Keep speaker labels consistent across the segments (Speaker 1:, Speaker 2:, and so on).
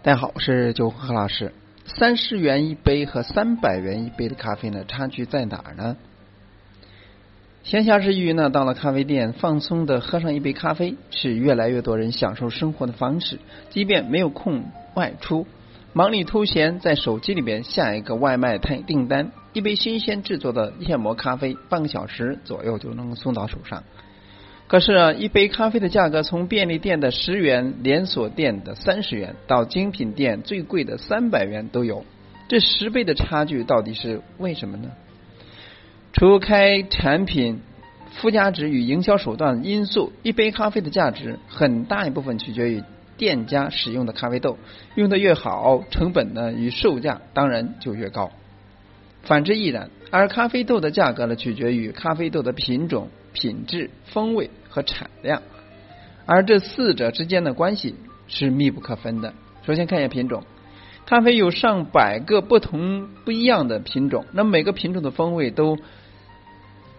Speaker 1: 大家好，我是九和老师。三十元一杯和三百元一杯的咖啡呢，差距在哪儿呢？闲暇之余呢，到了咖啡店放松的喝上一杯咖啡，是越来越多人享受生活的方式。即便没有空外出，忙里偷闲，在手机里边下一个外卖订订单，一杯新鲜制作的燕窝咖啡，半个小时左右就能送到手上。可是，一杯咖啡的价格从便利店的十元、连锁店的三十元，到精品店最贵的三百元都有，这十倍的差距到底是为什么呢？除开产品附加值与营销手段因素，一杯咖啡的价值很大一部分取决于店家使用的咖啡豆，用的越好，成本呢与售价当然就越高。反之亦然，而咖啡豆的价格呢，取决于咖啡豆的品种。品质、风味和产量，而这四者之间的关系是密不可分的。首先看一下品种，咖啡有上百个不同不一样的品种，那每个品种的风味都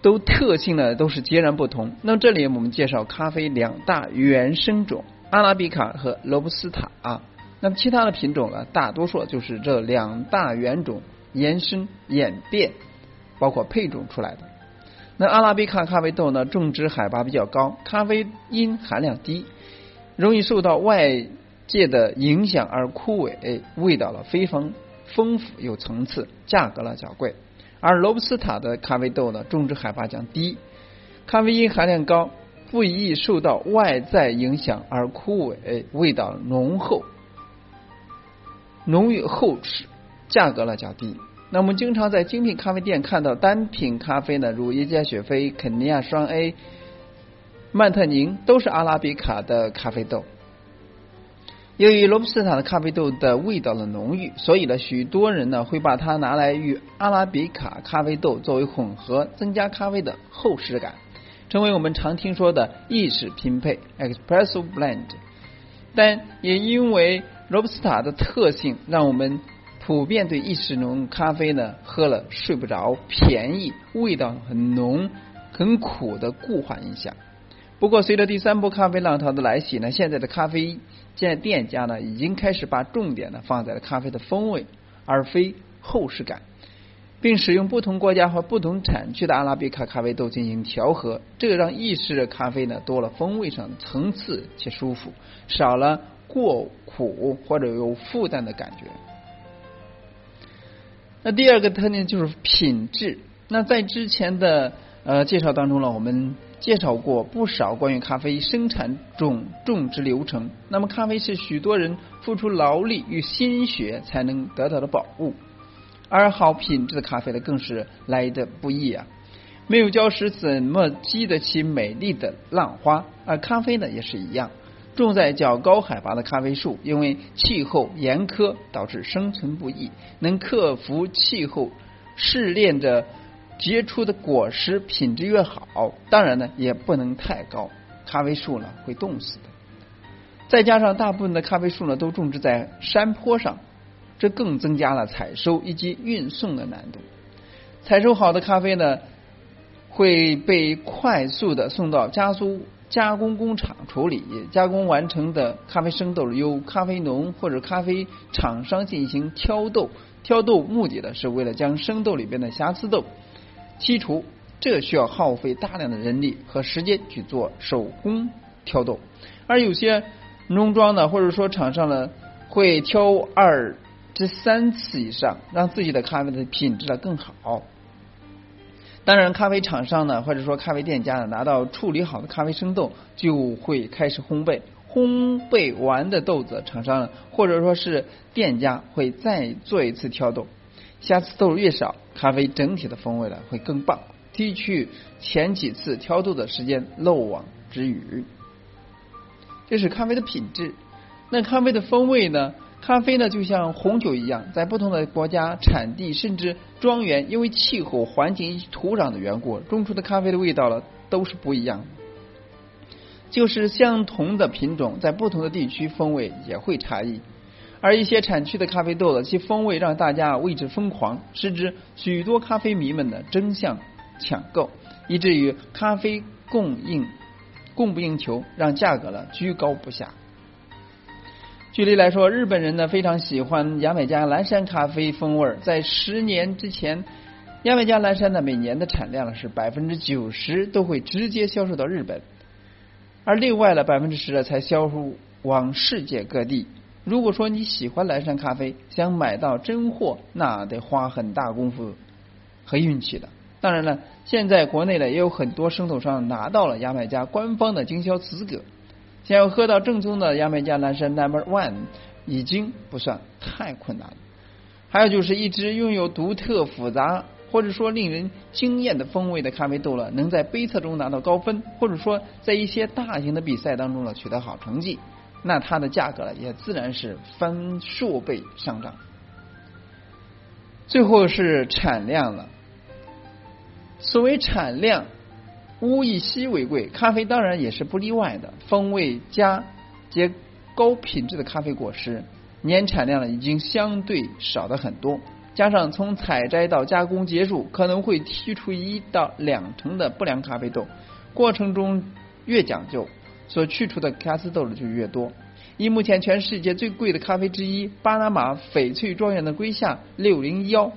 Speaker 1: 都特性呢都是截然不同。那这里我们介绍咖啡两大原生种：阿拉比卡和罗布斯塔啊。那么其他的品种呢，大多数就是这两大原种延伸演变，包括配种出来的。那阿拉比卡咖啡豆呢，种植海拔比较高，咖啡因含量低，容易受到外界的影响而枯萎，味道呢非常丰富有层次，价格呢较贵。而罗布斯塔的咖啡豆呢，种植海拔较低，咖啡因含量高，不易受到外在影响而枯萎，味道浓厚，浓郁厚实，价格呢较低。那我们经常在精品咖啡店看到单品咖啡呢，如耶加雪菲、肯尼亚双 A、曼特宁，都是阿拉比卡的咖啡豆。由于罗布斯塔的咖啡豆的味道的浓郁，所以呢，许多人呢会把它拿来与阿拉比卡咖啡豆作为混合，增加咖啡的厚实感，成为我们常听说的意式拼配 （Espresso Blend）。但也因为罗布斯塔的特性，让我们。普遍对意式浓咖啡呢，喝了睡不着，便宜，味道很浓，很苦的固化印象。不过，随着第三波咖啡浪潮的来袭呢，现在的咖啡店店家呢，已经开始把重点呢放在了咖啡的风味，而非厚实感，并使用不同国家和不同产区的阿拉比卡咖啡豆进行调和，这让意式的咖啡呢多了风味上层次且舒服，少了过苦或者有负担的感觉。那第二个特点就是品质。那在之前的呃介绍当中呢，我们介绍过不少关于咖啡生产种种植流程。那么咖啡是许多人付出劳力与心血才能得到的宝物，而好品质的咖啡呢，更是来的不易啊！没有礁石怎么激得起美丽的浪花？而咖啡呢，也是一样。种在较高海拔的咖啡树，因为气候严苛，导致生存不易。能克服气候试炼着结出的果实品质越好，当然呢也不能太高，咖啡树呢会冻死的。再加上大部分的咖啡树呢都种植在山坡上，这更增加了采收以及运送的难度。采收好的咖啡呢会被快速的送到加苏。加工工厂处理加工完成的咖啡生豆，由咖啡农或者咖啡厂商进行挑豆。挑豆目的呢，是为了将生豆里边的瑕疵豆剔除，这需要耗费大量的人力和时间去做手工挑豆。而有些农庄呢，或者说厂商呢，会挑二至三次以上，让自己的咖啡的品质呢更好。当然，咖啡厂商呢，或者说咖啡店家呢，拿到处理好的咖啡生豆，就会开始烘焙。烘焙完的豆子，厂商呢或者说是店家会再做一次挑豆，瑕疵豆越少，咖啡整体的风味呢会更棒，剔去前几次挑豆的时间漏网之鱼。这是咖啡的品质。那咖啡的风味呢？咖啡呢，就像红酒一样，在不同的国家、产地甚至庄园，因为气候、环境土壤的缘故，种出的咖啡的味道呢都是不一样。就是相同的品种，在不同的地区，风味也会差异。而一些产区的咖啡豆呢，其风味让大家为之疯狂，是之许多咖啡迷们呢争相抢购，以至于咖啡供应供不应求，让价格呢居高不下。举例来说，日本人呢非常喜欢牙买加蓝山咖啡风味，在十年之前，牙买加蓝山呢每年的产量是百分之九十都会直接销售到日本，而另外的百分之十才销售往世界各地。如果说你喜欢蓝山咖啡，想买到真货，那得花很大功夫和运气的。当然了，现在国内呢也有很多生头商拿到了牙买加官方的经销资格，想要喝到正宗的牙买加蓝山 Number One 已经不算太困难了。还有就是一支拥有独特、复杂或者说令人惊艳的风味的咖啡豆了，能在杯测中拿到高分，或者说在一些大型的比赛当中呢取得好成绩，那它的价格呢也自然是翻数倍上涨。最后是产量了。所谓产量，物以稀为贵，咖啡当然也是不例外的。风味佳且高品质的咖啡果实，年产量呢已经相对少的很多。加上从采摘到加工结束，可能会剔除一到两成的不良咖啡豆，过程中越讲究，所去除的咖啡豆就越多。以目前全世界最贵的咖啡之一——巴拿马翡翠庄园的瑰夏六零幺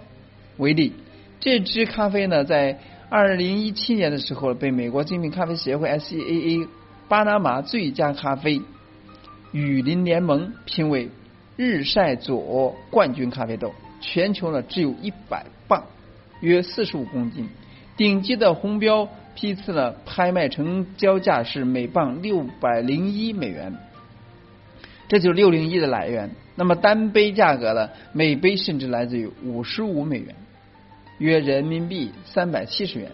Speaker 1: 为例，这支咖啡呢在。二零一七年的时候，被美国精品咖啡协会 （SEAA） 巴拿马最佳咖啡雨林联盟评为日晒佐冠军咖啡豆，全球呢只有一百磅，约四十五公斤。顶级的红标批次呢，拍卖成交价是每磅六百零一美元，这就是六零一的来源。那么单杯价格呢，每杯甚至来自于五十五美元。约人民币三百七十元。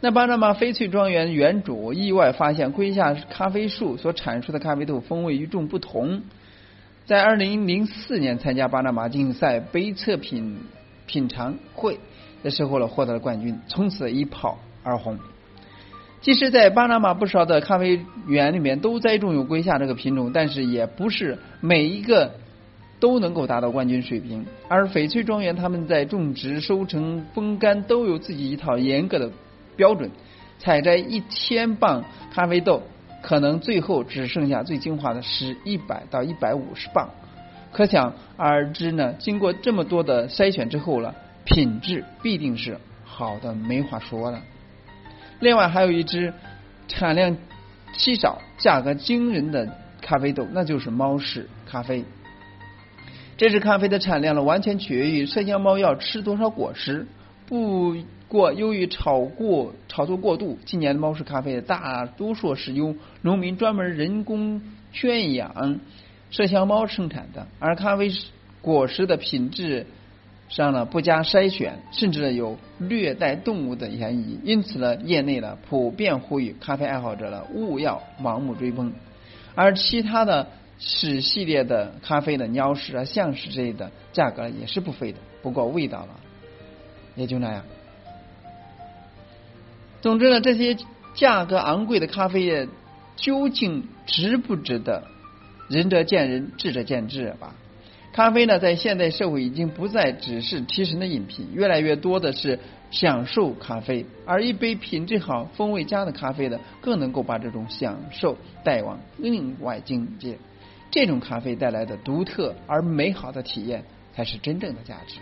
Speaker 1: 那巴拿马翡翠庄园园主意外发现，瑰夏咖啡树所产出的咖啡豆风味与众不同。在二零零四年参加巴拿马竞赛杯测品品尝会的时候呢，获得了冠军，从此一炮而红。即使在巴拿马不少的咖啡园里面都栽种有瑰夏这个品种，但是也不是每一个。都能够达到冠军水平，而翡翠庄园他们在种植、收成、风干都有自己一套严格的标准。采摘一千磅咖啡豆，可能最后只剩下最精华的十一百到一百五十磅。可想而知呢，经过这么多的筛选之后了，品质必定是好的没话说了。另外还有一只产量稀少、价格惊人的咖啡豆，那就是猫屎咖啡。这支咖啡的产量呢，完全取决于麝香猫要吃多少果实。不过，由于炒过炒作过度，今年的猫屎咖啡大多数是由农民专门人工圈养麝香猫生产的，而咖啡果实的品质上呢不加筛选，甚至有虐待动物的嫌疑。因此呢，业内呢普遍呼吁咖啡爱好者呢勿要盲目追捧，而其他的。史系列的咖啡的鸟屎啊、象屎之类的，价格也是不菲的。不过味道了，也就那样。总之呢，这些价格昂贵的咖啡究竟值不值得？仁者见仁，智者见智吧。咖啡呢，在现代社会已经不再只是提神的饮品，越来越多的是享受咖啡。而一杯品质好、风味佳的咖啡呢，更能够把这种享受带往另外境界。这种咖啡带来的独特而美好的体验，才是真正的价值。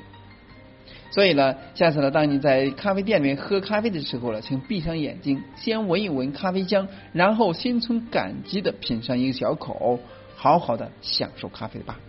Speaker 1: 所以呢，下次呢，当你在咖啡店里面喝咖啡的时候呢，请闭上眼睛，先闻一闻咖啡香，然后心存感激的品上一个小口，好好的享受咖啡吧。